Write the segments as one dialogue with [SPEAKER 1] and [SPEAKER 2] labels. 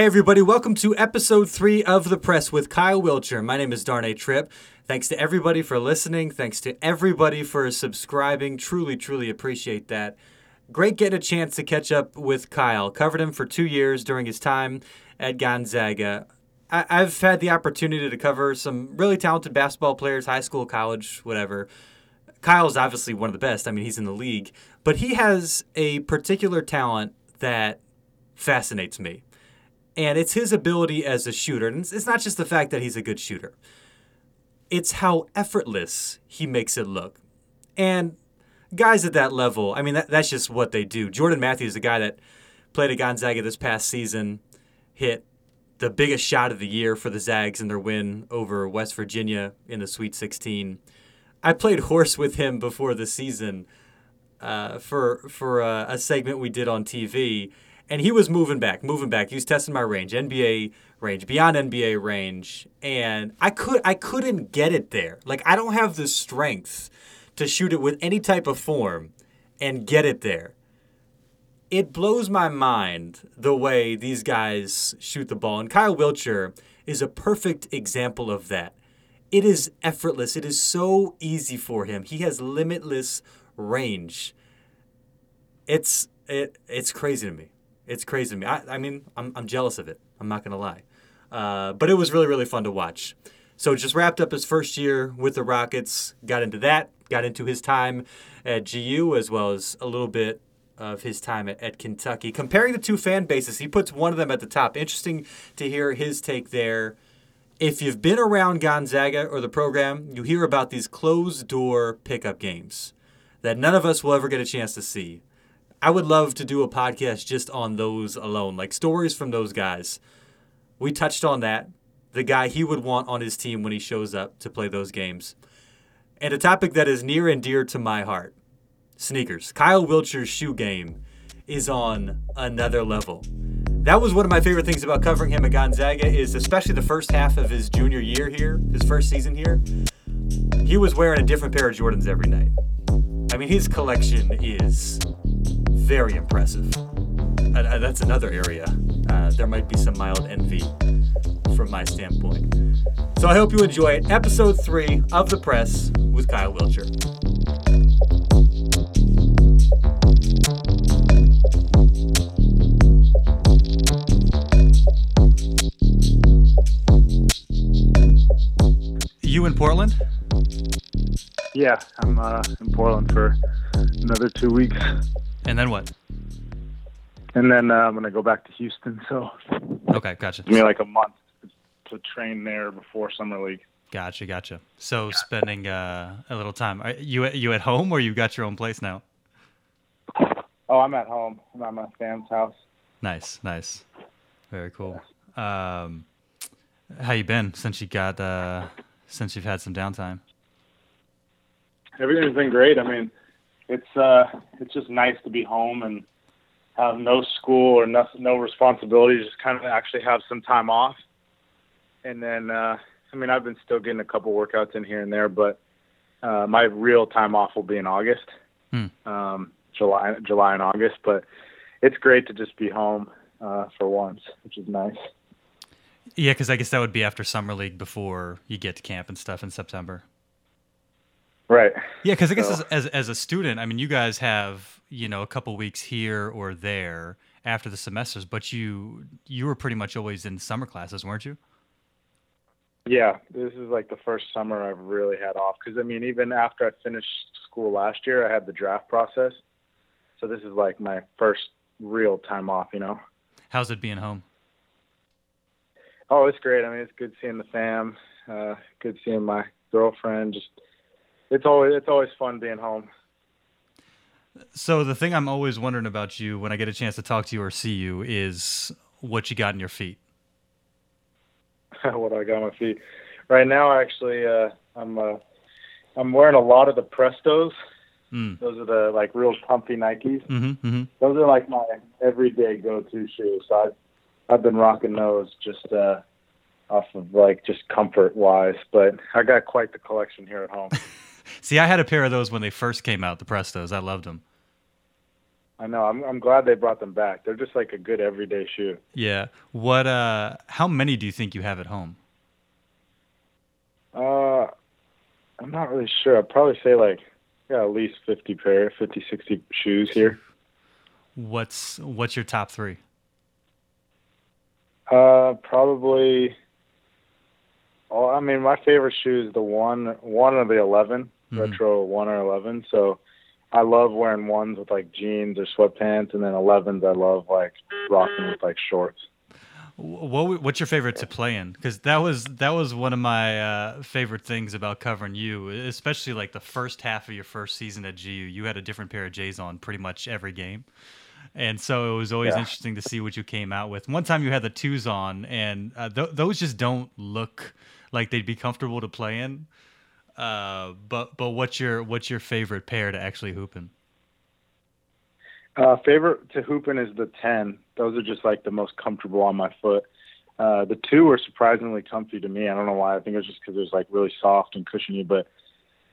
[SPEAKER 1] Hey, everybody, welcome to episode three of The Press with Kyle Wiltjer. My name is Darnay Tripp. Thanks to everybody for listening. Thanks to everybody for subscribing. Truly, truly appreciate that. Great getting a chance to catch up with Kyle. Covered him for two years during his time at Gonzaga. I- I've had the opportunity to cover some really talented basketball players, high school, college, whatever. Kyle's obviously one of the best. I mean, he's in the league, but he has a particular talent that fascinates me. And it's his ability as a shooter. And it's- not just the fact that he's a good shooter, it's how effortless he makes it look. And guys at that level, I mean, that, that's just what they do. Jordan Matthews, the guy that played at Gonzaga this past season, hit the biggest shot of the year for the Zags in their win over West Virginia in the Sweet 16. I played horse with him before the season uh, for for uh, a segment we did on TV, and he was moving back, moving back. He was testing my range, NBA range, beyond NBA range, and I could I couldn't get it there. Like I don't have the strength to shoot it with any type of form and get it there. It blows my mind the way these guys shoot the ball, and Kyle Wiltjer is a perfect example of that. It is effortless. It is so easy for him. He has limitless range. It's it it's crazy to me. It's crazy to me. I, I mean, I'm, I'm jealous of it. I'm not gonna lie. Uh, but it was really really fun to watch. So just wrapped up his first year with the Rockets. Got into that. Got into his time at GU as well as a little bit of his time at, at Kentucky. Comparing the two fan bases, he puts one of them at the top. Interesting to hear his take there if you've been around Gonzaga or the program, you hear about these closed door pickup games that none of us will ever get a chance to see. I would love to do a podcast just on those alone, like stories from those guys. We touched on that, the guy he would want on his team when he shows up to play those games. And a topic that is near and dear to my heart sneakers. Kyle Wiltjer's shoe game is on another level that was one of my favorite things about covering him at Gonzaga is especially the first half of his junior year here, his first season here. He was wearing a different pair of Jordans every night. I mean, his collection is very impressive. Uh, that's another area. Uh, there might be some mild envy from my standpoint. So I hope you enjoy it. Episode three of the press with Kyle Wiltjer. You in Portland?
[SPEAKER 2] Yeah, I'm uh, in Portland for another two weeks,
[SPEAKER 1] And then what?
[SPEAKER 2] and then uh, I'm gonna go back to Houston. So
[SPEAKER 1] Okay, gotcha.
[SPEAKER 2] give me like a month to train there before summer league.
[SPEAKER 1] Gotcha, gotcha. So spending uh, a little time. Are you you at home or you got your own place now?
[SPEAKER 2] Oh, I'm at home. I'm at my fam's house.
[SPEAKER 1] Nice, nice. Very cool. Um, how you been since you got uh, since you've had some downtime?
[SPEAKER 2] Everything's been great. I mean, it's uh, it's just nice to be home and have no school or no, no responsibilities. Just kind of actually have some time off. And then, uh, I mean, I've been still getting a couple workouts in here and there, but uh, my real time off will be in August,
[SPEAKER 1] Hmm.
[SPEAKER 2] um, July, July and August. But it's great to just be home uh, for once, which is nice.
[SPEAKER 1] Yeah, because I guess that would be after summer league before you get to camp and stuff in September.
[SPEAKER 2] Right.
[SPEAKER 1] Yeah, because I guess
[SPEAKER 2] So-
[SPEAKER 1] as, as as a student, I mean, you guys have you know a couple weeks here or there after the semesters, but you you were pretty much always in summer classes, weren't you?
[SPEAKER 2] Yeah, this is like the first summer I've really had off because I mean, even after I finished school last year, I had the draft process. So this is like my first real time off, you know.
[SPEAKER 1] How's it being home?
[SPEAKER 2] Oh, it's great. I mean, it's good seeing the fam, uh, good seeing my girlfriend. Just it's always it's always fun being home.
[SPEAKER 1] So the thing I'm always wondering about you when I get a chance to talk to you or see you is what you got in your feet.
[SPEAKER 2] what I got on my feet right now. Actually, uh, I'm uh, I'm wearing a lot of the Prestos.
[SPEAKER 1] Mm.
[SPEAKER 2] Those are the like real comfy Nikes.
[SPEAKER 1] Mm-hmm, mm-hmm.
[SPEAKER 2] those are like my everyday go-to shoes. So I've I've been rocking those just uh, off of like just comfort wise. But I got quite the collection here at home.
[SPEAKER 1] See, I had a pair of those when they first came out, the Prestos. I loved them.
[SPEAKER 2] I know. I'm I'm glad they brought them back. They're just like a good everyday shoe.
[SPEAKER 1] Yeah. What? Uh, how many do you think you have at home?
[SPEAKER 2] Uh, I'm not really sure. I'd probably say like yeah, at least 50 pair, 50, 60 shoes here.
[SPEAKER 1] What's what's your top three?
[SPEAKER 2] Uh, probably. Oh, I mean, my favorite shoe is the one, one of the 11 mm-hmm. retro one or eleven. So, I love wearing ones with like jeans or sweatpants, and then 11s I love like rocking with like shorts.
[SPEAKER 1] What what's your favorite to play in? Because that was that was one of my uh, favorite things about covering you, especially like the first half of your first season at GU. You had a different pair of J's on pretty much every game, and so it was always yeah. interesting to see what you came out with. One time you had the twos on, and uh, th- those just don't look like they'd be comfortable to play in. Uh, but but what's your what's your favorite pair to actually hoop in?
[SPEAKER 2] Uh, favorite to hoop in is the 10. Those are just like the most comfortable on my foot. Uh, the two are surprisingly comfy to me. I don't know why. I think it's just because it's like really soft and cushiony. But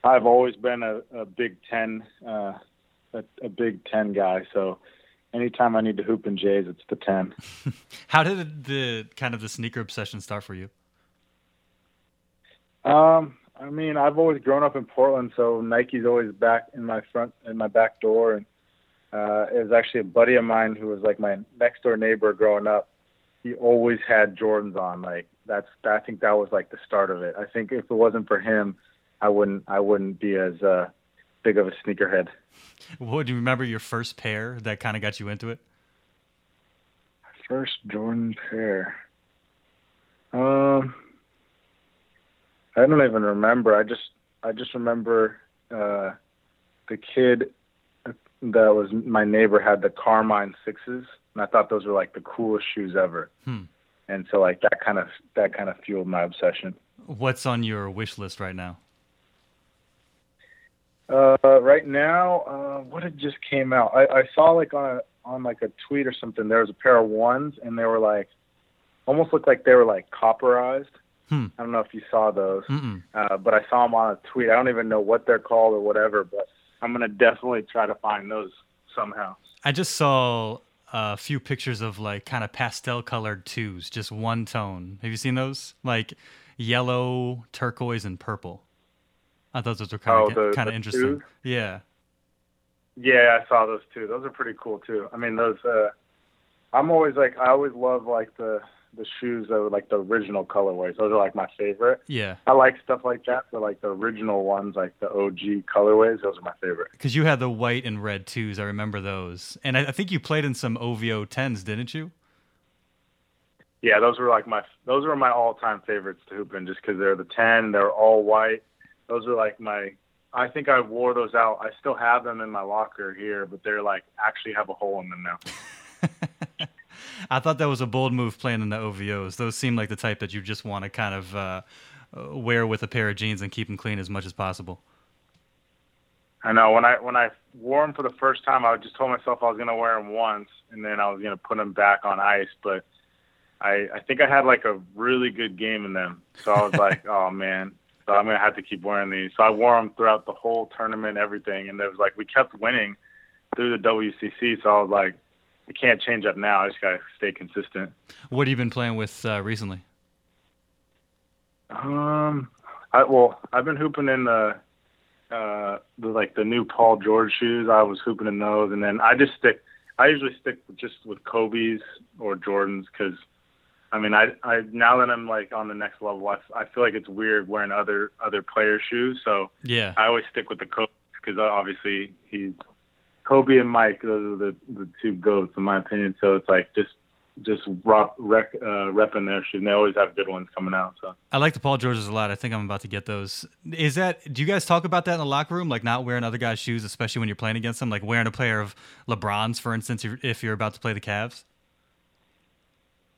[SPEAKER 2] I've always been a, a Big Ten, uh, a, a Big Ten guy. So anytime I need to hoop in J's, it's the 10.
[SPEAKER 1] How did the kind of the sneaker obsession start for you?
[SPEAKER 2] Um, I mean, I've always grown up in Portland, so Nike's always back in my front in my back door, and uh, it was actually a buddy of mine who was like my next door neighbor growing up. He always had Jordans on. Like that's I think that was like the start of it. I think if it wasn't for him, I wouldn't I wouldn't be as uh, big of a sneakerhead.
[SPEAKER 1] Well, do you remember your first pair that kind of got you into it?
[SPEAKER 2] First Jordan pair. Um, I don't even remember. I just I just remember uh, the kid that was my neighbor had the Carmine sixes, and I thought those were like the coolest shoes ever. Hmm. And so like that kind of that kind of fueled my obsession.
[SPEAKER 1] What's on your wish list right now?
[SPEAKER 2] Uh, right now, uh, what had just came out? I, I saw like on a, on like a tweet or something. There was a pair of ones, and they were like almost looked like they were like copperized. Hmm. I don't know if you saw those, uh, but I saw them on a tweet. I don't even know what they're called or whatever, but I'm gonna definitely try to find those somehow.
[SPEAKER 1] I just saw a few pictures of like kind of pastel colored twos, just one tone. Have you seen those? Like yellow, turquoise, and purple. I thought those were kind of oh, kind of interesting. Twos? Yeah.
[SPEAKER 2] Yeah, I saw those too. Those are pretty cool too. I mean, those. Uh, I'm always like, I always love like the the shoes that were like the original colorways. Those are like my favorite.
[SPEAKER 1] Yeah.
[SPEAKER 2] I like stuff like that, but like the original ones, like the OG colorways, those are my favorite.
[SPEAKER 1] Because you had the white and red twos. I remember those. And I, I think you played in some OVO 10s, didn't you?
[SPEAKER 2] Yeah, those were like my those were my all time favorites to hoop in just because they're the 10, they're all white. Those are like my I think I wore those out. I still have them in my locker here, but they're like actually have a hole in them now.
[SPEAKER 1] I thought that was a bold move playing in the OVOs. Those seem like the type that you just want to kind of uh, wear with a pair of jeans and keep them clean as much as possible.
[SPEAKER 2] I know when I when I wore them for the first time, I just told myself I was gonna wear them once, and then I was gonna put them back on ice. But I I think I had like a really good game in them, so I was like, oh man, so I'm gonna have to keep wearing these. So I wore them throughout the whole tournament, everything, and it was like we kept winning through the WCC. So I was like, I can't change up now. I just gotta stay consistent.
[SPEAKER 1] What have you been playing with uh, recently?
[SPEAKER 2] Um, I well, I've been hooping in the uh the like the new Paul George shoes. I was hooping in those, and then I just stick. I usually stick just with Kobe's or Jordans because, I mean, I I now that I'm like on the next level, I, I feel like it's weird wearing other other player shoes. So
[SPEAKER 1] yeah,
[SPEAKER 2] I always stick with the Kobe because obviously he's Kobe and Mike, those are the, the two goats in my opinion. So it's like just just rock, rec, uh, repping their shoes. And they always have good ones coming out. So
[SPEAKER 1] I like the Paul Georges a lot. I think I'm about to get those. Is that? Do you guys talk about that in the locker room? Like not wearing other guys' shoes, especially when you're playing against them. Like wearing a pair of LeBrons, for instance, if you're about to play the Cavs.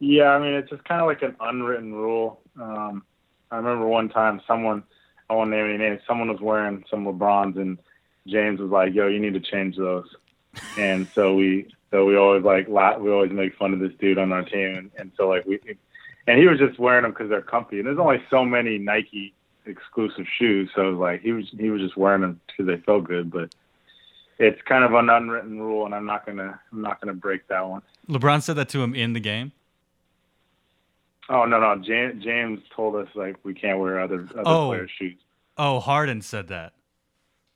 [SPEAKER 2] Yeah, I mean it's just kind of like an unwritten rule. Um, I remember one time someone, I won't name any names, someone was wearing some LeBrons and James was like, "Yo, you need to change those," and so we so we always like we always make fun of this dude on our team, and, and so like we and he was just wearing them because they're comfy, and there's only so many Nike exclusive shoes, so like he was he was just wearing them because they felt good, but it's kind of an unwritten rule, and I'm not gonna I'm not gonna break that one.
[SPEAKER 1] LeBron said that to him in the game.
[SPEAKER 2] Oh no no James, James told us like we can't wear other other oh. players' shoes.
[SPEAKER 1] Oh, Harden said that.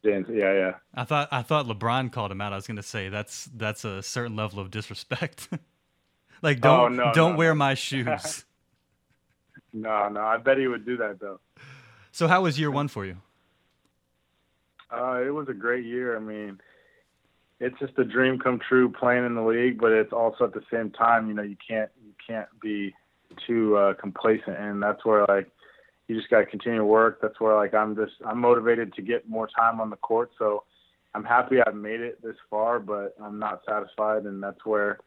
[SPEAKER 2] James, yeah, yeah.
[SPEAKER 1] I thought I thought LeBron called him out. I was gonna say that's that's a certain level of disrespect. like don't oh, no, don't no, wear no. my shoes.
[SPEAKER 2] no, no, I bet he would do that though.
[SPEAKER 1] So how was year one for you?
[SPEAKER 2] Uh, it was a great year. I mean, it's just a dream come true playing in the league, but it's also at the same time, you know, you can't you can't be too uh, complacent, and that's where like you just got to continue to work. That's where like I'm just I'm motivated to get more time on the court. So I'm happy I've made it this far, but I'm not satisfied, and that's where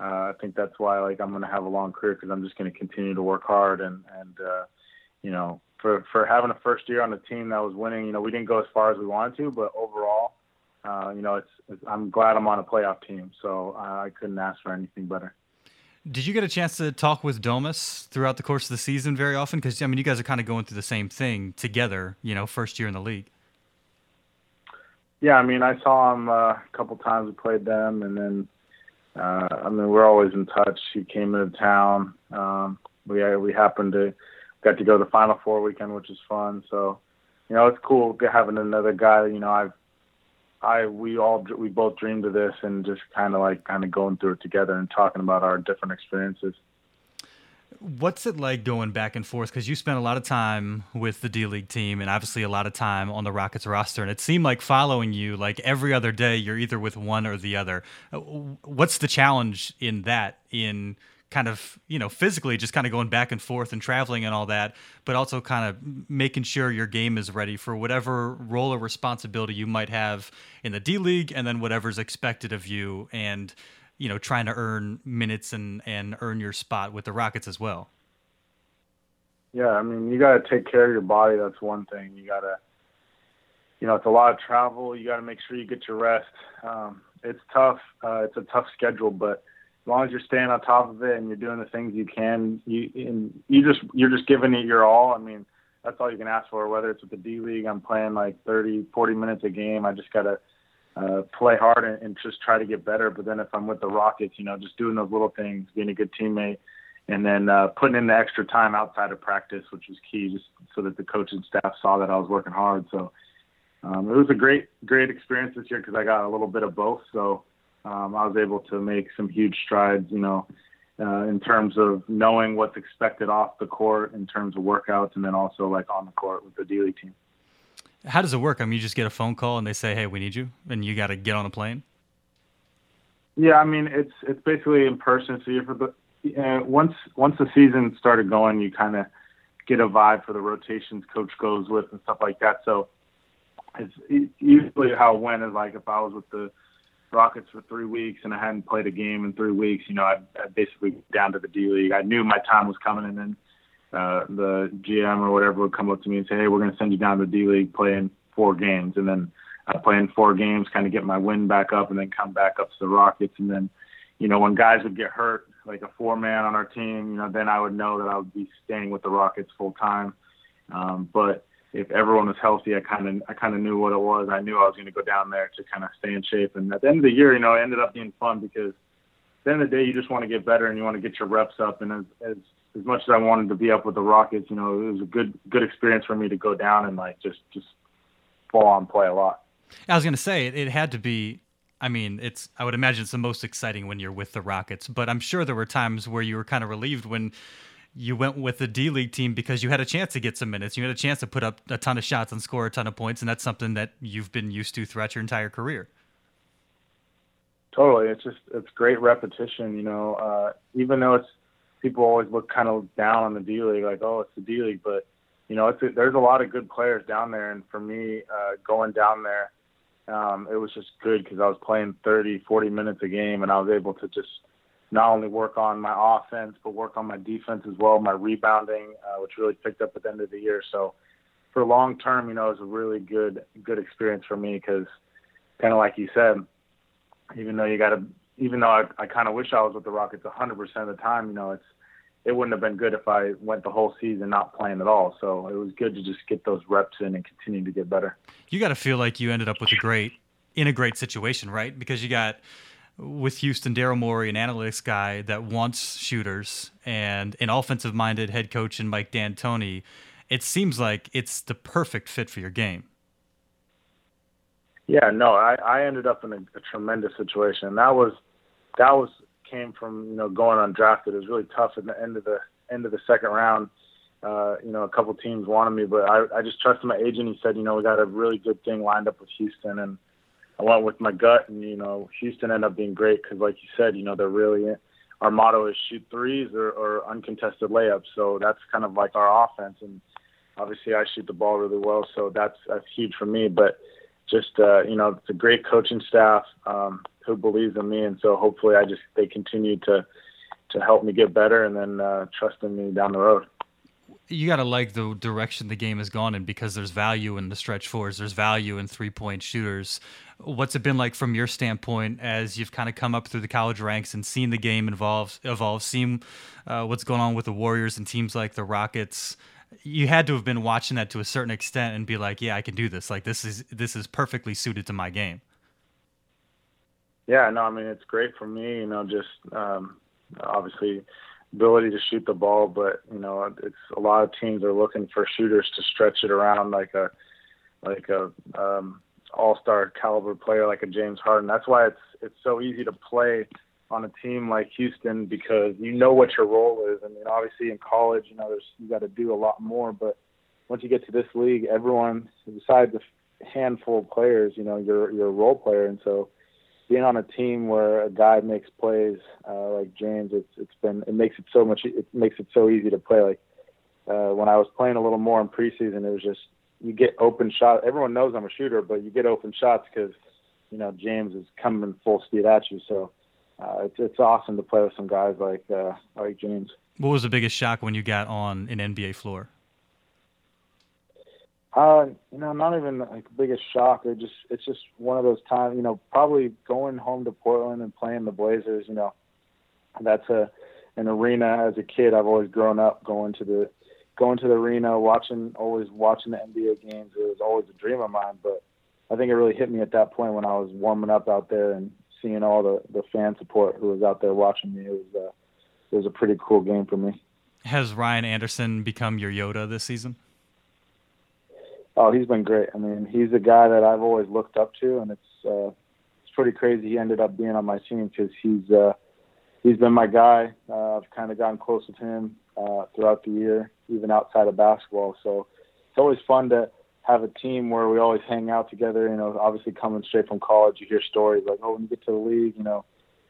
[SPEAKER 2] uh, I think that's why like I'm going to have a long career because I'm just going to continue to work hard and and uh, you know for for having a first year on a team that was winning. You know we didn't go as far as we wanted to, but overall. Uh, you know, it's, it's, I'm glad I'm on a playoff team, so I couldn't ask for anything better.
[SPEAKER 1] Did you get a chance to talk with Domas throughout the course of the season very often? Because I mean, you guys are kind of going through the same thing together. You know, first year in the league.
[SPEAKER 2] Yeah, I mean, I saw him uh, a couple times. We played them, and then uh, I mean, we're always in touch. He came into town. Um, we uh, we happened to got to go to the Final Four weekend, which is fun. So, you know, it's cool having another guy. You know, I've I we all we both dreamed of this and just kind of like kind of going through it together and talking about our different experiences.
[SPEAKER 1] What's it like going back and forth? Because you spent a lot of time with the D League team and obviously a lot of time on the Rockets roster, and it seemed like following you like every other day. You're either with one or the other. Uh, what's the challenge in that? In kind of you know physically just kind of going back and forth and traveling and all that but also kind of making sure your game is ready for whatever role or responsibility you might have in the D League and then whatever's expected of you and you know trying to earn minutes and and earn your spot with the Rockets as well.
[SPEAKER 2] Yeah i mean you got to take care of your body that's one thing. You got to you know it's a lot of travel you got to make sure you get your rest. Um, it's tough uh, it's a tough schedule but as long as you're staying on top of it and you're doing the things you can, you and you just you're just giving it your all. I mean, that's all you can ask for. Whether it's with the D League, I'm playing like 30, 40 minutes a game. I just gotta uh, play hard and, and just try to get better. But then if I'm with the Rockets, you know, just doing those little things, being a good teammate, and then uh, putting in the extra time outside of practice, which was key, just so that the coaching staff saw that I was working hard. So um, it was a great, great experience this year because I got a little bit of both. So um, I was able to make some huge strides, you know, uh, in terms of knowing what's expected off the court, in terms of workouts, and then also like on the court with the D League team.
[SPEAKER 1] How does it work? I mean, you just get a phone call and they say, "Hey, we need you," and you got to get on a plane.
[SPEAKER 2] Yeah, I mean, it's it's basically in person. So you're for the uh, once once the season started going, you kind of get a vibe for the rotations coach goes with and stuff like that. So it's usually how it went is like if I was with the Rockets for three weeks and I hadn't played a game in three weeks, you know, I, I basically down to the D League. I knew my time was coming, and then uh, the GM or whatever would come up to me and say, "Hey, we're going to send you down to the D League, playing four games," and then I play in four games, kind of get my win back up, and then come back up to the Rockets, and then, you know, when guys would get hurt, like a four man on our team, you know, then I would know that I would be staying with the Rockets full time. Um, but if everyone was healthy, I kind of I kind of knew what it was. I knew I was going to go down there to kind of stay in shape. And at the end of the year, you know, it ended up being fun because at the end of the day, you just want to get better and you want to get your reps up. And as as as much as I wanted to be up with the Rockets, you know, it was a good good experience for me to go down and like just just fall on play a lot.
[SPEAKER 1] I was going to say it, it had to be I mean, it's I would imagine it's the most exciting when you're with the Rockets, but I'm sure there were times where you were kind of relieved when you went with the D League team because you had a chance to get some minutes. You had a chance to put up a ton of shots and score a ton of points, and that's something that you've been used to throughout your entire career.
[SPEAKER 2] Totally, it's just it's great repetition. You know, uh, even though it's people always look kind of down on the D League, like oh, it's the D League, but you know, it's a, there's a lot of good players down there, and for me, uh, going down there, um, it was just good because I was playing 30, 40 minutes a game, and I was able to just not only work on my offense but work on my defense as well, my rebounding, uh, which really picked up at the end of the year. So for long term, you know, it was a really good good experience for me because kind of like you said, even though you got to, even though I, I kind of wish I was with the Rockets 100% of the time, you know, it's it wouldn't have been good if I went the whole season not playing at all. So it was good to just get those reps in and continue to get better.
[SPEAKER 1] You got to feel like you ended up with a great in a great situation, right? Because you got with Houston, Daryl Morey, an analytics guy that wants shooters, and an offensive minded head coach in Mike D'Antoni. It seems like it's the perfect fit for your game.
[SPEAKER 2] Yeah, no, I, I ended up in a, a tremendous situation. And that was that was came from you know going undrafted. It was really tough at the end of the end of the second round. Uh, you know, a couple teams wanted me, but I, I just trusted my agent. He said, you know, we got a really good thing lined up with Houston, and I went with my gut, and you know, Houston ended up being great because, like you said, you know, they're really our motto is shoot threes or, or uncontested layups. So that's kind of like our offense, and obviously I shoot the ball really well, so that's that's huge for me. But just uh, you know, it's a great coaching staff um, who believes in me, and so hopefully I just they continue to to help me get better, and then uh, trust in me down the road
[SPEAKER 1] you got to like the direction the game has gone in because there's value in the stretch fours, there's value in three point shooters. What's it been like from your standpoint as you've kind of come up through the college ranks and seen the game evolve, evolve seen uh, what's going on with the Warriors and teams like the Rockets? You had to have been watching that to a certain extent and be like, "Yeah, I can do this. Like this is this is perfectly suited to my game."
[SPEAKER 2] Yeah, no, I mean it's great for me. You know, just um, obviously ability to shoot the ball, but you know, it's a lot of teams are looking for shooters to stretch it around like a like a um, all-star caliber player like a James Harden. That's why it's it's so easy to play on a team like Houston because you know what your role is. I mean, obviously in college, you know, there's you got to do a lot more, but once you get to this league, everyone besides a handful of players, you know, you're you're a role player, and so being on a team where a guy makes plays uh, like James, it's it's been it makes it so much it makes it so easy to play. Like uh, when I was playing a little more in preseason, it was just you get open shots. Everyone knows I'm a shooter, but you get open shots because you know James is coming full speed at you. So uh, it's it's awesome to play with some guys like uh, like James.
[SPEAKER 1] What was the biggest shock when you got on an NBA floor?
[SPEAKER 2] Uh, you know, not even like the biggest shock. It just it's just one of those times. You know, probably going home to Portland and playing the Blazers. You know, that's a an arena. As a kid, I've always grown up going to the going to the arena, watching always watching the NBA games. It was always a dream of mine. But I think it really hit me at that point when I was warming up out there and seeing all the the fan support who was out there watching me. It was uh, it was a pretty cool game for me.
[SPEAKER 1] Has Ryan Anderson become your Yoda this season?
[SPEAKER 2] Oh, he's been great. I mean, he's a guy that I've always looked up to, and it's uh, it's pretty crazy. He ended up being on my team because he's uh, he's been my guy. Uh, I've kind of gotten close with him uh, throughout the year, even outside of basketball. So it's always fun to have a team where we always hang out together. You know, obviously coming straight from college, you hear stories like, oh, when you get to the league, you know,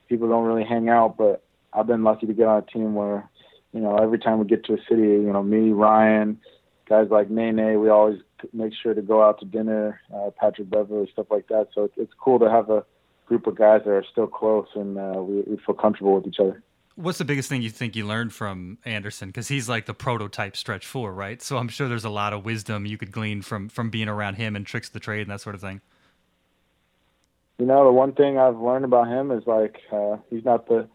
[SPEAKER 2] people don't really hang out. But I've been lucky to get on a team where, you know, every time we get to a city, you know, me, Ryan, guys like Nene, we always make sure to go out to dinner, uh, Patrick Beverley, stuff like that. So it's, it's cool to have a group of guys that are still close and uh, we, we feel comfortable with each other.
[SPEAKER 1] What's the biggest thing you think you learned from Anderson? Because he's like the prototype stretch four, right? So I'm sure there's a lot of wisdom you could glean from from being around him and tricks the trade and that sort of thing.
[SPEAKER 2] You know, the one thing I've learned about him is like uh, he's not the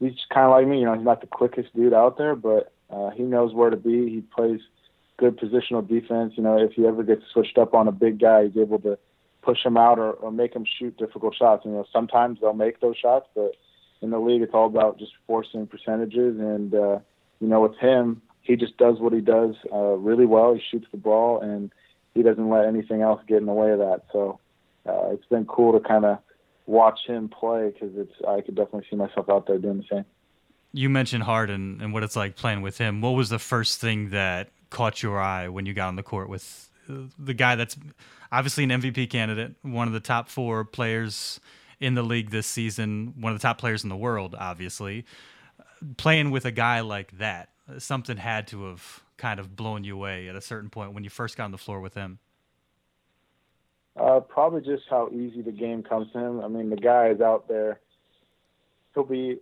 [SPEAKER 2] he's kind of like me. You know, he's not the quickest dude out there, but uh, he knows where to be. He plays good positional defense. You know, if he ever gets switched up on a big guy, he's able to push him out or, or make him shoot difficult shots. You know, sometimes they'll make those shots, but in the league, it's all about just forcing percentages. And uh, you know, with him, he just does what he does uh, really well. He shoots the ball, and he doesn't let anything else get in the way of that. So uh, it's been cool to kind of watch him play because it's I could definitely see myself out there doing the same.
[SPEAKER 1] You mentioned Harden and what it's like playing with him. What was the first thing that caught your eye when you got on the court with the guy that's obviously an MVP candidate, one of the top four players in the league this season, one of the top players in the world, obviously. Playing with a guy like that, something had to have kind of blown you away at a certain point when you first got on the floor with him.
[SPEAKER 2] Uh, probably just how easy the game comes to him. I mean, the guy is out there. He'll be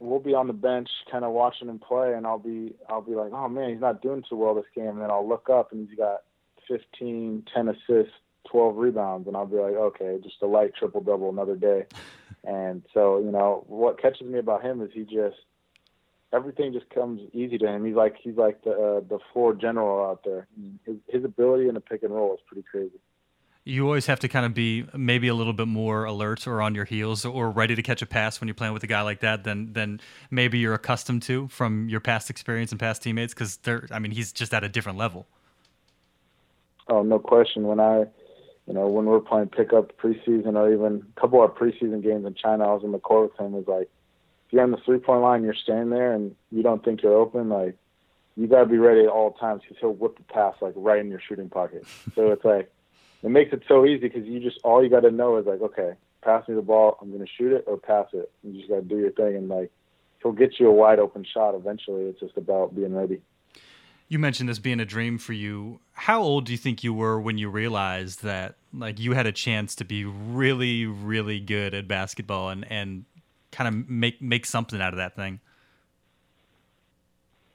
[SPEAKER 2] we'll be on the bench kind of watching him play and I'll be I'll be like, "Oh man, he's not doing too well this game." And then I'll look up and he's got 15, 10 assists, 12 rebounds and I'll be like, "Okay, just a light triple double another day." and so, you know, what catches me about him is he just everything just comes easy to him. He's like he's like the uh, the floor general out there. His, his ability in the pick and roll is pretty crazy.
[SPEAKER 1] You always have to kind of be maybe a little bit more alert or on your heels or ready to catch a pass when you're playing with a guy like that than than maybe you're accustomed to from your past experience and past teammates because they're I mean he's just at a different level.
[SPEAKER 2] Oh, no question. When I, you know, when we're playing pickup preseason or even a couple of preseason games in China, I was in the court with him. Was like, if you're on the three point line, you're standing there and you don't think you're open, like you got to be ready at all times because he'll whip the pass like right in your shooting pocket. So it's like it makes it so easy because you just all you got to know is like, okay, pass me the ball, I'm gonna shoot it or pass it. You just got to do your thing and like he'll get you a wide open shot eventually. It's just about being ready.
[SPEAKER 1] You mentioned this being a dream for you. How old do you think you were when you realized that like you had a chance to be really, really good at basketball and and kind of make make something out of that thing?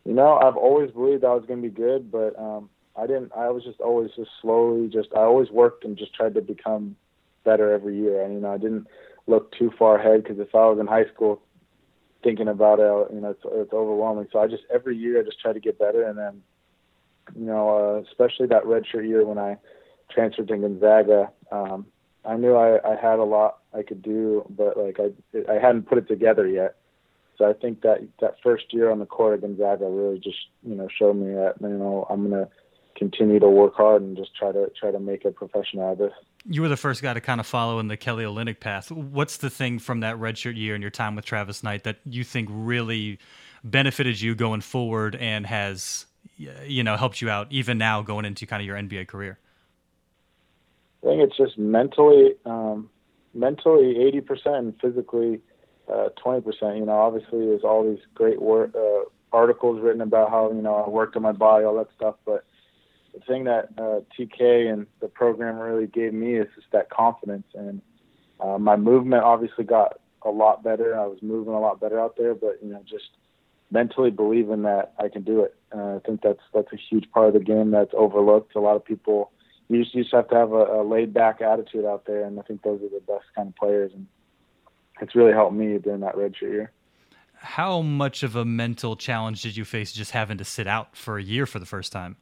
[SPEAKER 2] You know, I've always believed I was going to be good, but um, I didn't. I was just always just slowly, just I always worked and just tried to become better every year. And you know, I didn't look too far ahead because if I was in high school thinking about it, you know, it's, it's overwhelming. So I just every year I just try to get better, and then you know, uh, especially that redshirt year when I transferred to Gonzaga, um, I knew I, I had a lot I could do, but like I I hadn't put it together yet. So I think that that first year on the court at Gonzaga really just you know showed me that you know I'm gonna continue to work hard and just try to try to make a profession out of this.
[SPEAKER 1] You were the first guy to kind of follow in the Kelly Olynyk path. What's the thing from that redshirt year and your time with Travis Knight that you think really benefited you going forward and has you know helped you out even now going into kind of your NBA career?
[SPEAKER 2] I think it's just mentally, um, mentally eighty percent, and physically uh, twenty uh, percent. You know, obviously there's all these great work, uh, articles written about how you know I worked on my body, all that stuff. But the thing that uh, TK and the program really gave me is just that confidence, and uh, my movement obviously got a lot better. I was moving a lot better out there, but you know, just mentally believing that I can do it. Uh, I think that's that's a huge part of the game that's overlooked. A lot of people you just, you just have to have a, a laid back attitude out there, and I think those are the best kind of players, and it's really helped me during that redshirt year.
[SPEAKER 1] How much of a mental challenge did you face just having to sit out for a year for the first time?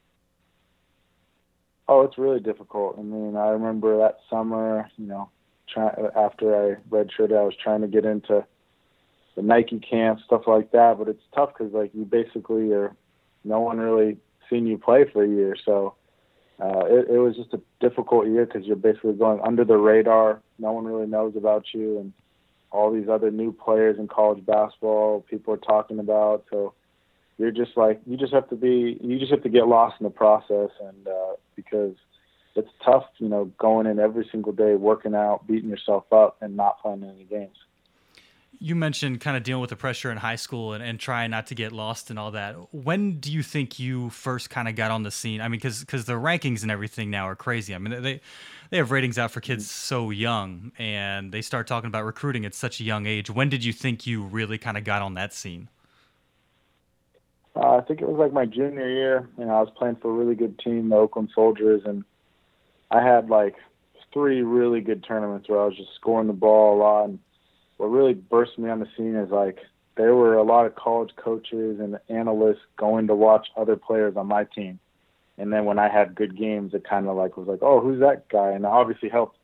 [SPEAKER 2] Oh, it's really difficult. I mean, I remember that summer, you know, try, after I redshirted, I was trying to get into the Nike camp, stuff like that. But it's tough because like you basically are, no one really seen you play for a year. So uh, it, it was just a difficult year because you're basically going under the radar. No one really knows about you, and all these other new players in college basketball people are talking about. So you're just like you just have to be you just have to get lost in the process, and uh, because it's tough, you know, going in every single day, working out, beating yourself up, and not playing any games
[SPEAKER 1] you mentioned kind of dealing with the pressure in high school and, and trying not to get lost and all that. When do you think you first kind of got on the scene? I mean, because because the rankings and everything now are crazy. I mean, they they have ratings out for kids so young, and they start talking about recruiting at such a young age. When did you think you really kind of got on that scene?
[SPEAKER 2] I think it was like my junior year. Know, I was playing for a really good team, the Oakland Soldiers, and I had like three really good tournaments where I was just scoring the ball a lot. And, what really burst me on the scene is like there were a lot of college coaches and analysts going to watch other players on my team. And then when I had good games, it kind of like was like, oh, who's that guy? And it obviously helped.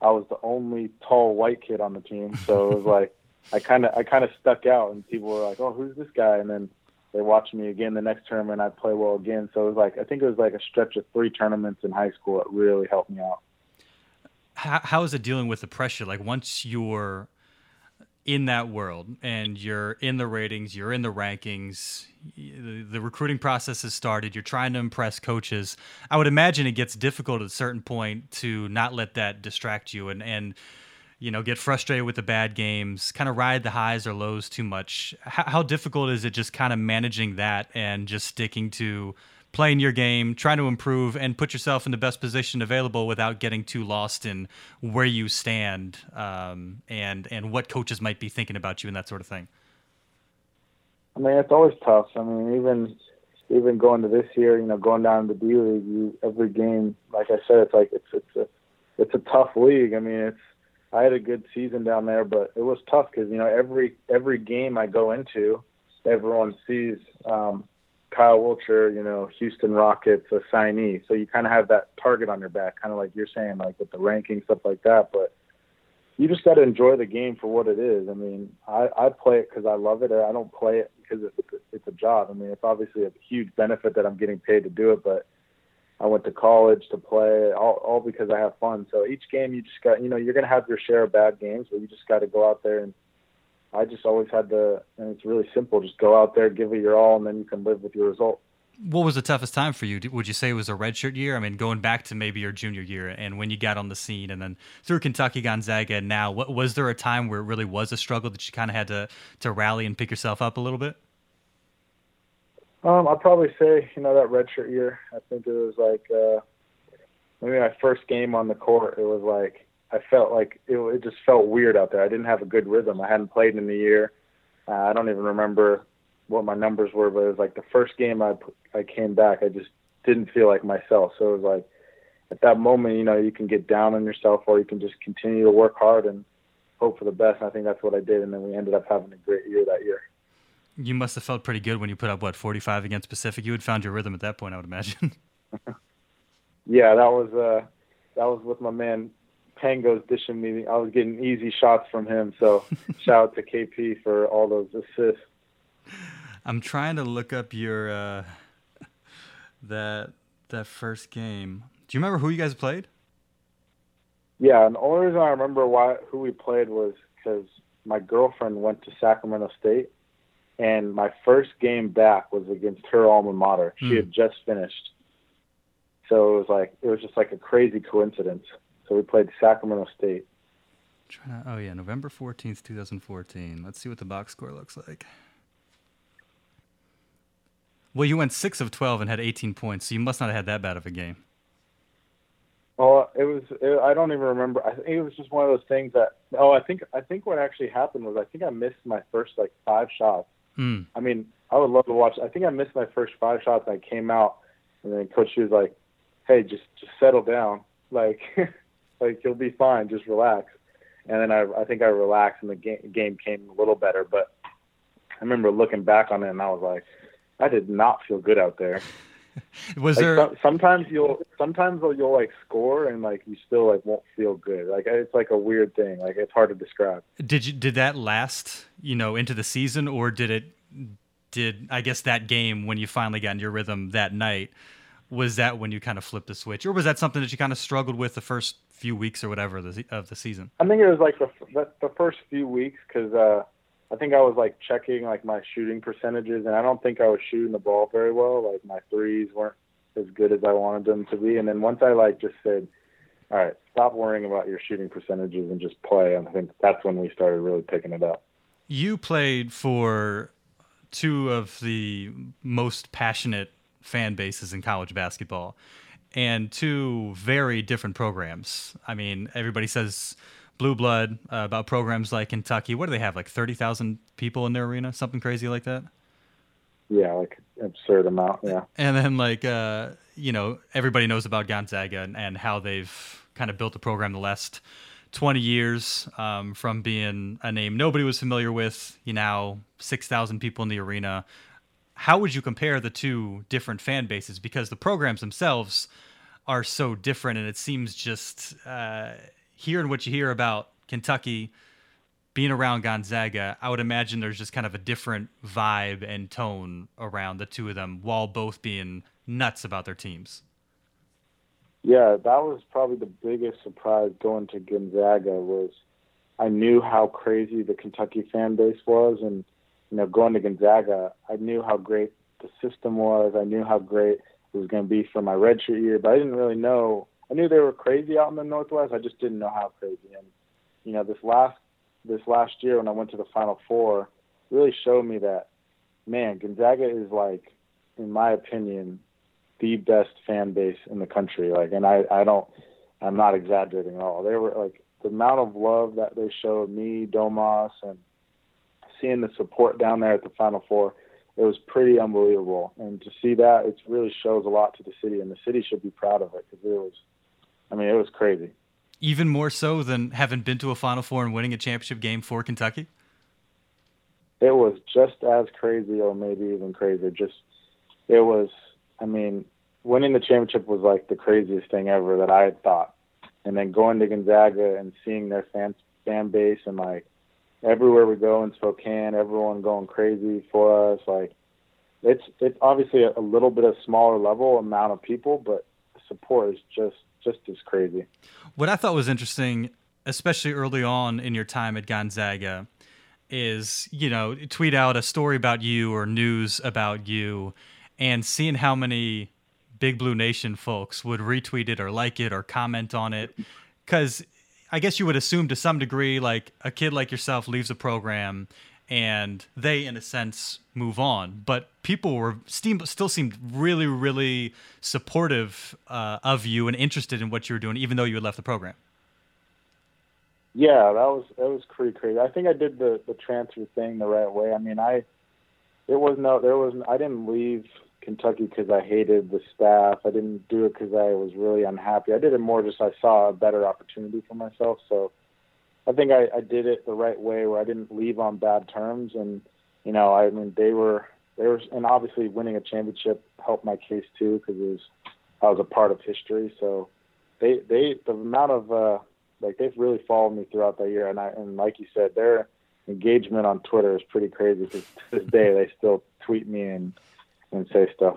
[SPEAKER 2] I was the only tall white kid on the team, so it was like I kind of I kind of stuck out, and people were like, oh, who's this guy? And then they watched me again the next tournament. I play well again, so it was like I think it was like a stretch of three tournaments in high school. It really helped me out.
[SPEAKER 1] How, how is it dealing with the pressure? Like once you're in that world and you're in the ratings, you're in the rankings, the, the, recruiting process has started, you're trying to impress coaches. I would imagine it gets difficult at a certain point to not let that distract you and, and you know, get frustrated with the bad games, kind of ride the highs or lows too much. How, how difficult is it just kind of managing that and just sticking to playing your game, trying to improve, and put yourself in the best position available without getting too lost in where you stand um, and and what coaches might be thinking about you and that sort of thing.
[SPEAKER 2] I mean, it's always tough. I mean, even even going to this year, you know, going down to the D League, you every game, like I said, it's like it's it's a it's a tough league. I mean, it's I had a good season down there, but it was tough because you know every every game I go into, everyone sees um, Kyle Wiltjer, you know, Houston Rockets a signee. So you kind of have that target on your back, kind of like you're saying, like with the ranking stuff like that. But you just got to enjoy the game for what it is. I mean, I, I play it because I love it. I don't play it because it's, it's a job. I mean, it's obviously a huge benefit that I'm getting paid to do it, but I went to college to play all, all because I have fun. So each game you just got, you know, you're going to have your share of bad games, but you just got to go out there and I just always had to, and it's really simple. Just go out there, give it your all, and then you can live with your result.
[SPEAKER 1] What was the toughest time for you? Would you say it was a redshirt year? I mean, going back to maybe your junior year and when you got on the scene, and then through Kentucky, Gonzaga, and now, what was there a time where it really was a struggle that you kind of had to to rally and pick yourself up a little bit?
[SPEAKER 2] Um, I'd probably say, you know, that redshirt year. I think it was like uh, maybe my first game on the court. It was like I felt like it, it just felt weird out there. I didn't have a good rhythm. I hadn't played in a year. Uh, I don't even remember what my numbers were, but it was like the first game I I came back, I just didn't feel like myself. So it was like at that moment, you know, you can get down on yourself, or you can just continue to work hard and hope for the best. And I think that's what I did, and then we ended up having a great year that year.
[SPEAKER 1] You must have felt pretty good when you put up what 45 against Pacific. You had found your rhythm at that point, I would imagine.
[SPEAKER 2] yeah, that was uh, that was with my man Pangos dishing me. I was getting easy shots from him. So shout out to KP for all those assists.
[SPEAKER 1] I'm trying to look up your uh, that that first game. Do you remember who you guys played?
[SPEAKER 2] Yeah, and the only reason I remember why who we played was because my girlfriend went to Sacramento State, and my first game back was against her alma mater. She had hmm. just finished, so it was like it was just like a crazy coincidence. So we played Sacramento State.
[SPEAKER 1] To, oh yeah, November fourteenth, two thousand fourteen. Let's see what the box score looks like. Well, you went six of twelve and had eighteen points, so you must not have had that bad of a game.
[SPEAKER 2] Well, it was. It, I don't even remember. I think it was just one of those things that. Oh, I think. I think what actually happened was I think I missed my first like five shots.
[SPEAKER 1] Mm.
[SPEAKER 2] I mean, I would love to watch. I think I missed my first five shots. I came out, and then coach was like, "Hey, just just settle down. Like, like you'll be fine. Just relax." And then I I think I relaxed, and the game game came a little better. But I remember looking back on it, and I was like, I did not feel good out there.
[SPEAKER 1] was
[SPEAKER 2] like,
[SPEAKER 1] there
[SPEAKER 2] so, sometimes you'll sometimes you'll like score and like you still like won't feel good. Like it's like a weird thing. Like it's hard to describe.
[SPEAKER 1] Did you did that last you know into the season or did it did i guess that game when you finally got in your rhythm that night was that when you kind of flipped the switch? Or was that something that you kind of struggled with the first few weeks or whatever of the, of the season?
[SPEAKER 2] I think it was like the the, the first few weeks because uh I think I was like checking like my shooting percentages, and I don't think I was shooting the ball very well. Like my threes weren't as good as I wanted them to be. And then once I like just said, "All right, stop worrying about your shooting percentages and just play," I think that's when we started really picking it up.
[SPEAKER 1] You played for two of the most passionate fan bases in college basketball, and two very different programs. I mean, everybody says blue blood uh, about programs like Kentucky. What do they have? Like thirty thousand people in their arena, something crazy like that.
[SPEAKER 2] Yeah, like absurd amount. Yeah.
[SPEAKER 1] And then like uh, you know everybody knows about Gonzaga and, and how they've kind of built the program the last 20 years um, from being a name nobody was familiar with. You know, six thousand people in the arena. How would you compare the two different fan bases? Because the programs themselves are so different, and it seems just. Uh, hearing what you hear about Kentucky being around Gonzaga, I would imagine there's just kind of a different vibe and tone around the two of them while both being nuts about their teams.
[SPEAKER 2] Yeah, that was probably the biggest surprise going to Gonzaga was I knew how crazy the Kentucky fan base was and you know going to Gonzaga, I knew how great the system was. I knew how great it was going to be for my redshirt year, but I didn't really know I knew they were crazy out in the Northwest. I just didn't know how crazy. And you know, this last this last year when I went to the Final Four, really showed me that man, Gonzaga is like, in my opinion, the best fan base in the country. Like, and I I don't, I'm not exaggerating at all. They were like the amount of love that they showed me, Domas, and seeing the support down there at the Final Four it was pretty unbelievable. And to see that, it really shows a lot to the city, and the city should be proud of it because it was I mean, it was crazy.
[SPEAKER 1] Even more so than having been to a Final Four and winning a championship game for Kentucky.
[SPEAKER 2] It was just as crazy, or maybe even crazier. Just it was. I mean, winning the championship was like the craziest thing ever that I had thought, and then going to Gonzaga and seeing their fan fan base and like everywhere we go in Spokane, everyone going crazy for us. Like it's it's obviously a, a little bit of smaller level amount of people, but support is just just as crazy.
[SPEAKER 1] What I thought was interesting, especially early on in your time at Gonzaga, is you know tweet out a story about you or news about you, and seeing how many Big Blue Nation folks would retweet it or like it or comment on it, because I guess you would assume to some degree, like a kid like yourself leaves a program and they, in a sense, move on. But people were still seemed really, really supportive uh, of you and interested in what you were doing, even though you had left the program.
[SPEAKER 2] Yeah, that was that was pretty crazy. I think I did the the transfer thing the right way. I mean, I it was no there was I didn't leave Kentucky because I hated the staff. I didn't do it because I was really unhappy. I did it more just I saw a better opportunity for myself. So I think I, I did it the right way where I didn't leave on bad terms. And you know, I mean, they were they were, and obviously winning a championship helped my case too because it was I was a part of history. So they they the amount of uh, like they've really followed me throughout that year, and I and like you said, their engagement on Twitter is pretty crazy because to this day they still tweet me and and say stuff.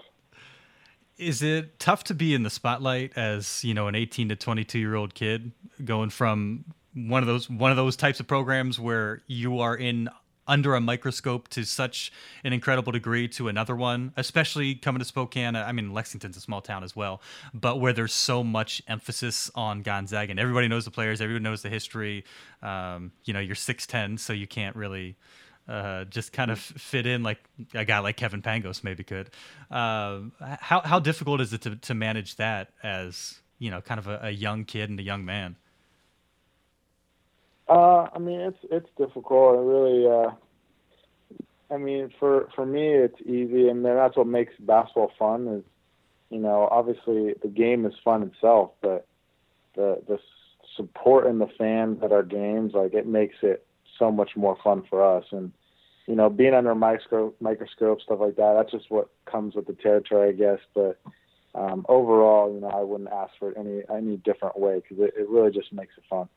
[SPEAKER 1] Is it tough to be in the spotlight as you know an 18 to 22 year old kid going from one of those one of those types of programs where you are in under a microscope to such an incredible degree to another one, especially coming to Spokane. I mean, Lexington's a small town as well, but where there's so much emphasis on Gonzaga and everybody knows the players, everyone knows the history. Um, you know, you're 6'10, so you can't really uh, just kind of fit in like a guy like Kevin Pangos maybe could. Uh, how how difficult is it to to manage that as you know kind of a, a young kid and a young man?
[SPEAKER 2] Uh, I mean, it's it's difficult. It really, uh, I mean, for for me, it's easy, and that's what makes basketball fun. Is you know, obviously the game is fun itself, but the the support and the fans at our games, like it makes it so much more fun for us. And you know, being under microscope, microscope, stuff like that, that's just what comes with the territory, I guess. But um, overall, you know, I wouldn't ask for it any any different way because it, it really just makes it fun.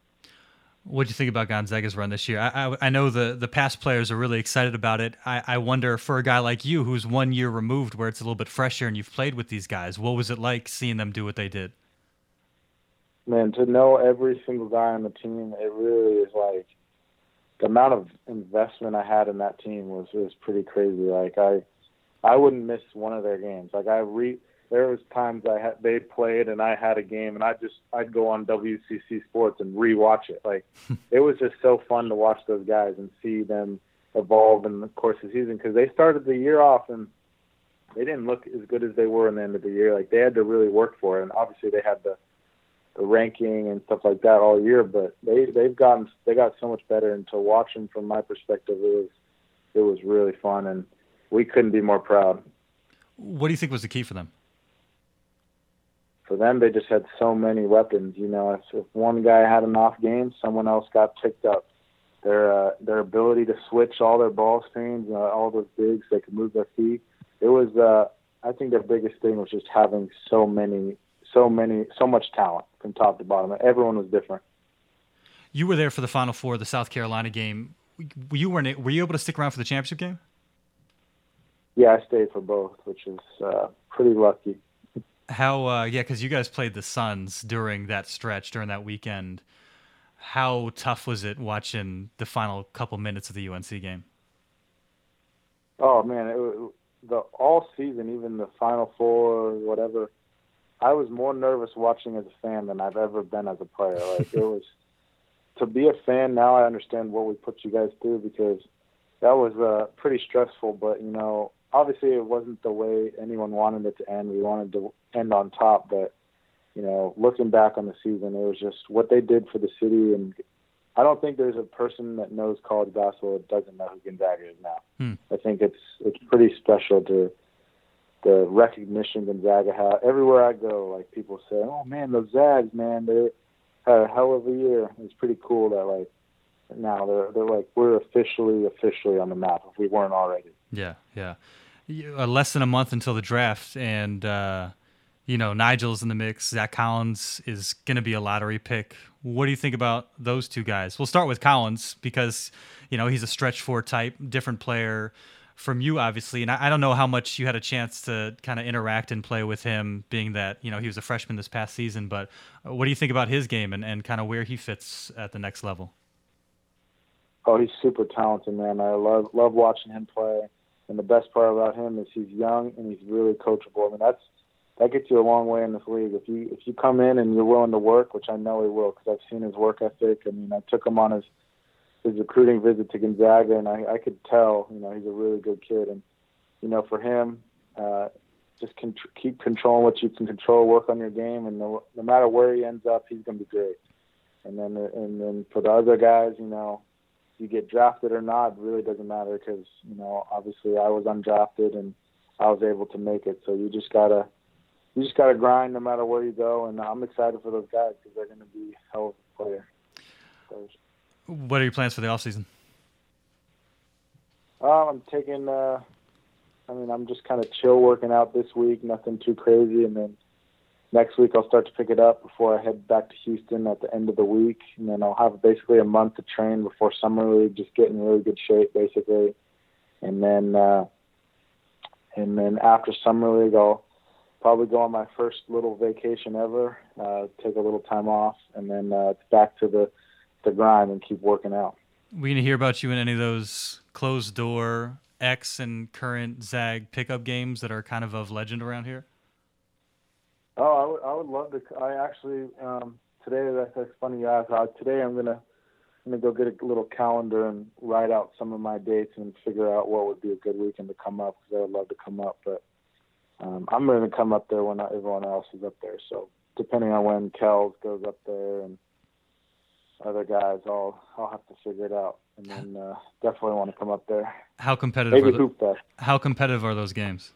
[SPEAKER 1] What do you think about Gonzaga's run this year? I, I, I, know the, the past players are really excited about it. I, I wonder for a guy like you, who's one year removed, where it's a little bit fresher, and you've played with these guys, what was it like seeing them do what they did?
[SPEAKER 2] Man, to know every single guy on the team, it really is like the amount of investment I had in that team was was pretty crazy. Like I, I wouldn't miss one of their games. Like I re there was times I had they played and I had a game and I just I'd go on WCC Sports and rewatch it. Like it was just so fun to watch those guys and see them evolve in the course of the season because they started the year off and they didn't look as good as they were in the end of the year. Like they had to really work for it, and obviously they had the the ranking and stuff like that all year. But they they've gotten they got so much better, and to watch them from my perspective, it was it was really fun, and we couldn't be more proud.
[SPEAKER 1] What do you think was the key for them?
[SPEAKER 2] For them, they just had so many weapons. You know, if, if one guy had an off game, someone else got picked up. Their uh, their ability to switch all their ball screens, uh, all those bigs, they could move their feet. It was, uh, I think, their biggest thing was just having so many, so many, so much talent from top to bottom. Everyone was different.
[SPEAKER 1] You were there for the Final Four, the South Carolina game. You were were you able to stick around for the championship game?
[SPEAKER 2] Yeah, I stayed for both, which is uh, pretty lucky.
[SPEAKER 1] How? Uh, yeah, because you guys played the Suns during that stretch during that weekend. How tough was it watching the final couple minutes of the UNC game?
[SPEAKER 2] Oh man, it, the all season, even the Final Four, whatever I was more nervous watching as a fan than I've ever been as a player. Like it was to be a fan. Now I understand what we put you guys through because that was uh, pretty stressful. But you know, obviously it wasn't the way anyone wanted it to end. We wanted to end on top, but you know, looking back on the season, it was just what they did for the city, and I don't think there's a person that knows college basketball that doesn't know who Gonzaga is now. Hmm. I think it's it's pretty special to the recognition Gonzaga has. Everywhere I go, like people say, "Oh man, those Zags, man, they had a hell of a year." It's pretty cool that like now they're they're like we're officially officially on the map if we weren't already.
[SPEAKER 1] Yeah, yeah. Uh, less than a month until the draft, and uh, you know Nigel's in the mix. Zach Collins is going to be a lottery pick. What do you think about those two guys? We'll start with Collins because you know he's a stretch four type, different player from you, obviously. And I, I don't know how much you had a chance to kind of interact and play with him, being that you know he was a freshman this past season. But uh, what do you think about his game and, and kind of where he fits at the next level?
[SPEAKER 2] Oh, he's super talented, man. I love love watching him play. And the best part about him is he's young and he's really coachable. I mean, that's that gets you a long way in this league. If you if you come in and you're willing to work, which I know he will, because I've seen his work ethic. I mean, I took him on his his recruiting visit to Gonzaga, and I, I could tell, you know, he's a really good kid. And you know, for him, uh, just con- keep controlling what you can control, work on your game, and no, no matter where he ends up, he's going to be great. And then and then for the other guys, you know, you get drafted or not really doesn't matter because you know obviously I was undrafted and I was able to make it. So you just gotta you just gotta grind no matter where you go. And I'm excited for those guys because they're going to be hell of a player.
[SPEAKER 1] What are your plans for the off season?
[SPEAKER 2] Um, I'm taking. Uh, I mean, I'm just kind of chill working out this week, nothing too crazy, and then next week I'll start to pick it up before I head back to Houston at the end of the week, and then I'll have basically a month to train before summer league, just get in really good shape basically, and then uh, and then after summer league I'll probably go on my first little vacation ever, uh, take a little time off, and then uh, back to the the grind and keep working out.
[SPEAKER 1] We gonna hear about you in any of those closed door ex and current Zag pickup games that are kind of of legend around here?
[SPEAKER 2] Oh, I would, I would love to. I actually um, today that's, that's funny you asked. Uh, today I'm gonna I'm gonna go get a little calendar and write out some of my dates and figure out what would be a good weekend to come up because I would love to come up. But um, I'm gonna come up there when not everyone else is up there. So depending on when Kells goes up there and other guys, I'll I'll have to figure it out. And then uh, definitely want to come up there.
[SPEAKER 1] How competitive?
[SPEAKER 2] Maybe
[SPEAKER 1] are
[SPEAKER 2] hoop.
[SPEAKER 1] How competitive are those games?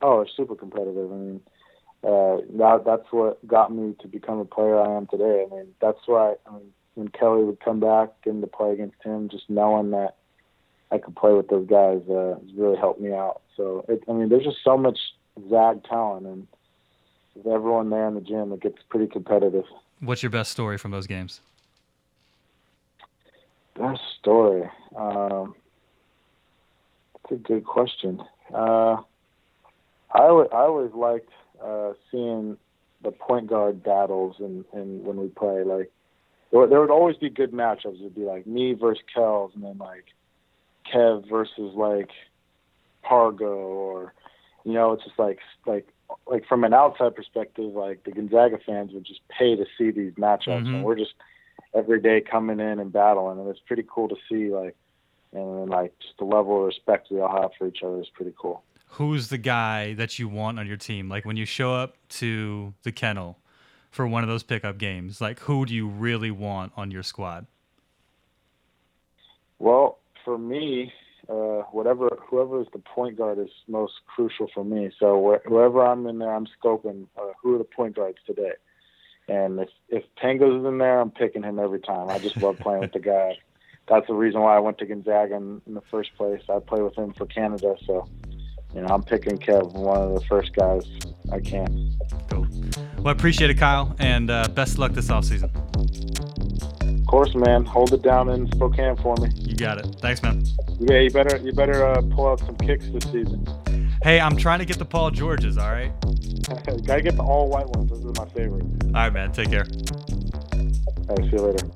[SPEAKER 2] Oh, it's super competitive. I mean, uh, that that's what got me to become a player I am today. I mean, that's why I mean, when Kelly would come back and to play against him, just knowing that I could play with those guys uh, really helped me out. So, it, I mean, there's just so much Zag talent, and with everyone there in the gym, it gets pretty competitive.
[SPEAKER 1] What's your best story from those games?
[SPEAKER 2] Best story. Um, that's a good question. Uh, I, w- I always liked uh, seeing the point guard battles and, and when we play. Like there, there would always be good matchups. It'd be like me versus Kels, and then like Kev versus like Pargo, or you know, it's just like like like from an outside perspective, like the Gonzaga fans would just pay to see these matchups,
[SPEAKER 1] Mhm.
[SPEAKER 2] and we're just every day coming in and battling, and it's pretty cool to see. Like and then, like just the level of respect we all have for each other is pretty cool.
[SPEAKER 1] Who's the guy that you want on your team? Like when you show up to the kennel for one of those pickup games, like who do you really want on your squad?
[SPEAKER 2] Well, for me, uh, whatever whoever is the point guard is most crucial for me. So wh- wherever I'm in there, I'm scoping uh, who are the point guards today. And if if Pangos in there, I'm picking him every time. I just love playing with the guy. That's the reason why I went to Gonzaga in, in the first place. I play with him for Canada, so you know I'm picking Kev, one of the first guys I can.
[SPEAKER 1] Cool. Well, I appreciate it, Kyle, and uh, best of luck this offseason.
[SPEAKER 2] Of course, man. Hold it down in Spokane for me.
[SPEAKER 1] You got it. Thanks, man.
[SPEAKER 2] Yeah, you better you better uh, pull out some kicks this season.
[SPEAKER 1] Hey, I'm trying to get the Paul Georges, all right?
[SPEAKER 2] Gotta get the all white ones. Those are my favorite.
[SPEAKER 1] All right, man. Take care.
[SPEAKER 2] All right, see you later.